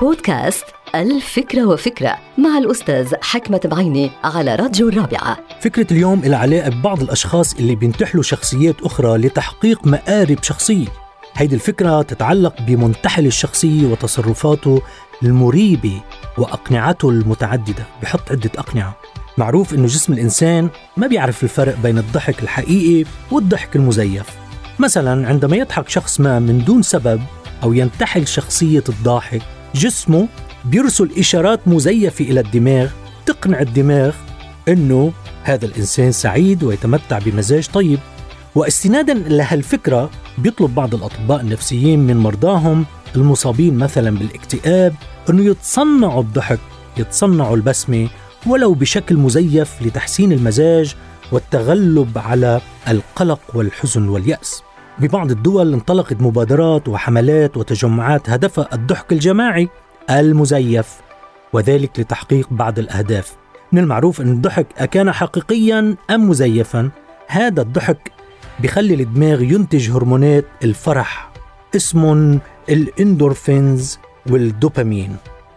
بودكاست الفكرة وفكرة مع الأستاذ حكمة بعيني على راديو الرابعة. فكرة اليوم إلى علاقة ببعض الأشخاص اللي بينتحلوا شخصيات أخرى لتحقيق مآرب شخصية. هيدي الفكرة تتعلق بمنتحل الشخصية وتصرفاته المريبة وأقنعته المتعددة. بحط عدة أقنعة. معروف أنه جسم الإنسان ما بيعرف الفرق بين الضحك الحقيقي والضحك المزيف. مثلا عندما يضحك شخص ما من دون سبب أو ينتحل شخصية الضاحك جسمه بيرسل إشارات مزيفة إلى الدماغ تقنع الدماغ أنه هذا الإنسان سعيد ويتمتع بمزاج طيب. واستنادا لهالفكرة بيطلب بعض الأطباء النفسيين من مرضاهم المصابين مثلا بالاكتئاب أنه يتصنعوا الضحك يتصنعوا البسمة ولو بشكل مزيف لتحسين المزاج والتغلب على القلق والحزن واليأس. ببعض الدول انطلقت مبادرات وحملات وتجمعات هدفها الضحك الجماعي المزيف وذلك لتحقيق بعض الأهداف. من المعروف أن الضحك أكان حقيقيا أم مزيفا؟ هذا الضحك بخلي الدماغ ينتج هرمونات الفرح اسمهم الإندورفينز والدوبامين.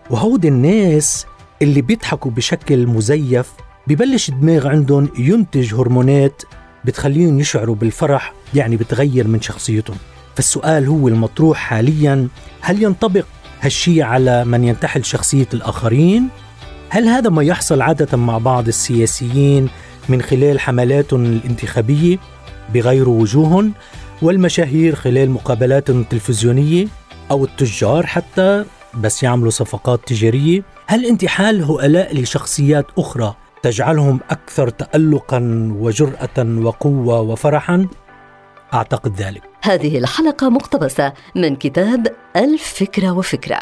وهود الناس اللي بيضحكوا بشكل مزيف ببلش الدماغ عندهم ينتج هرمونات بتخليهم يشعروا بالفرح يعني بتغير من شخصيتهم فالسؤال هو المطروح حاليا هل ينطبق هالشي على من ينتحل شخصية الآخرين؟ هل هذا ما يحصل عادة مع بعض السياسيين من خلال حملاتهم الانتخابية بغيروا وجوههم والمشاهير خلال مقابلاتهم التلفزيونية أو التجار حتى بس يعملوا صفقات تجارية هل انتحال هؤلاء لشخصيات أخرى تجعلهم أكثر تألقا وجرأة وقوة وفرحا؟ أعتقد ذلك هذه الحلقة مقتبسة من كتاب الفكرة وفكرة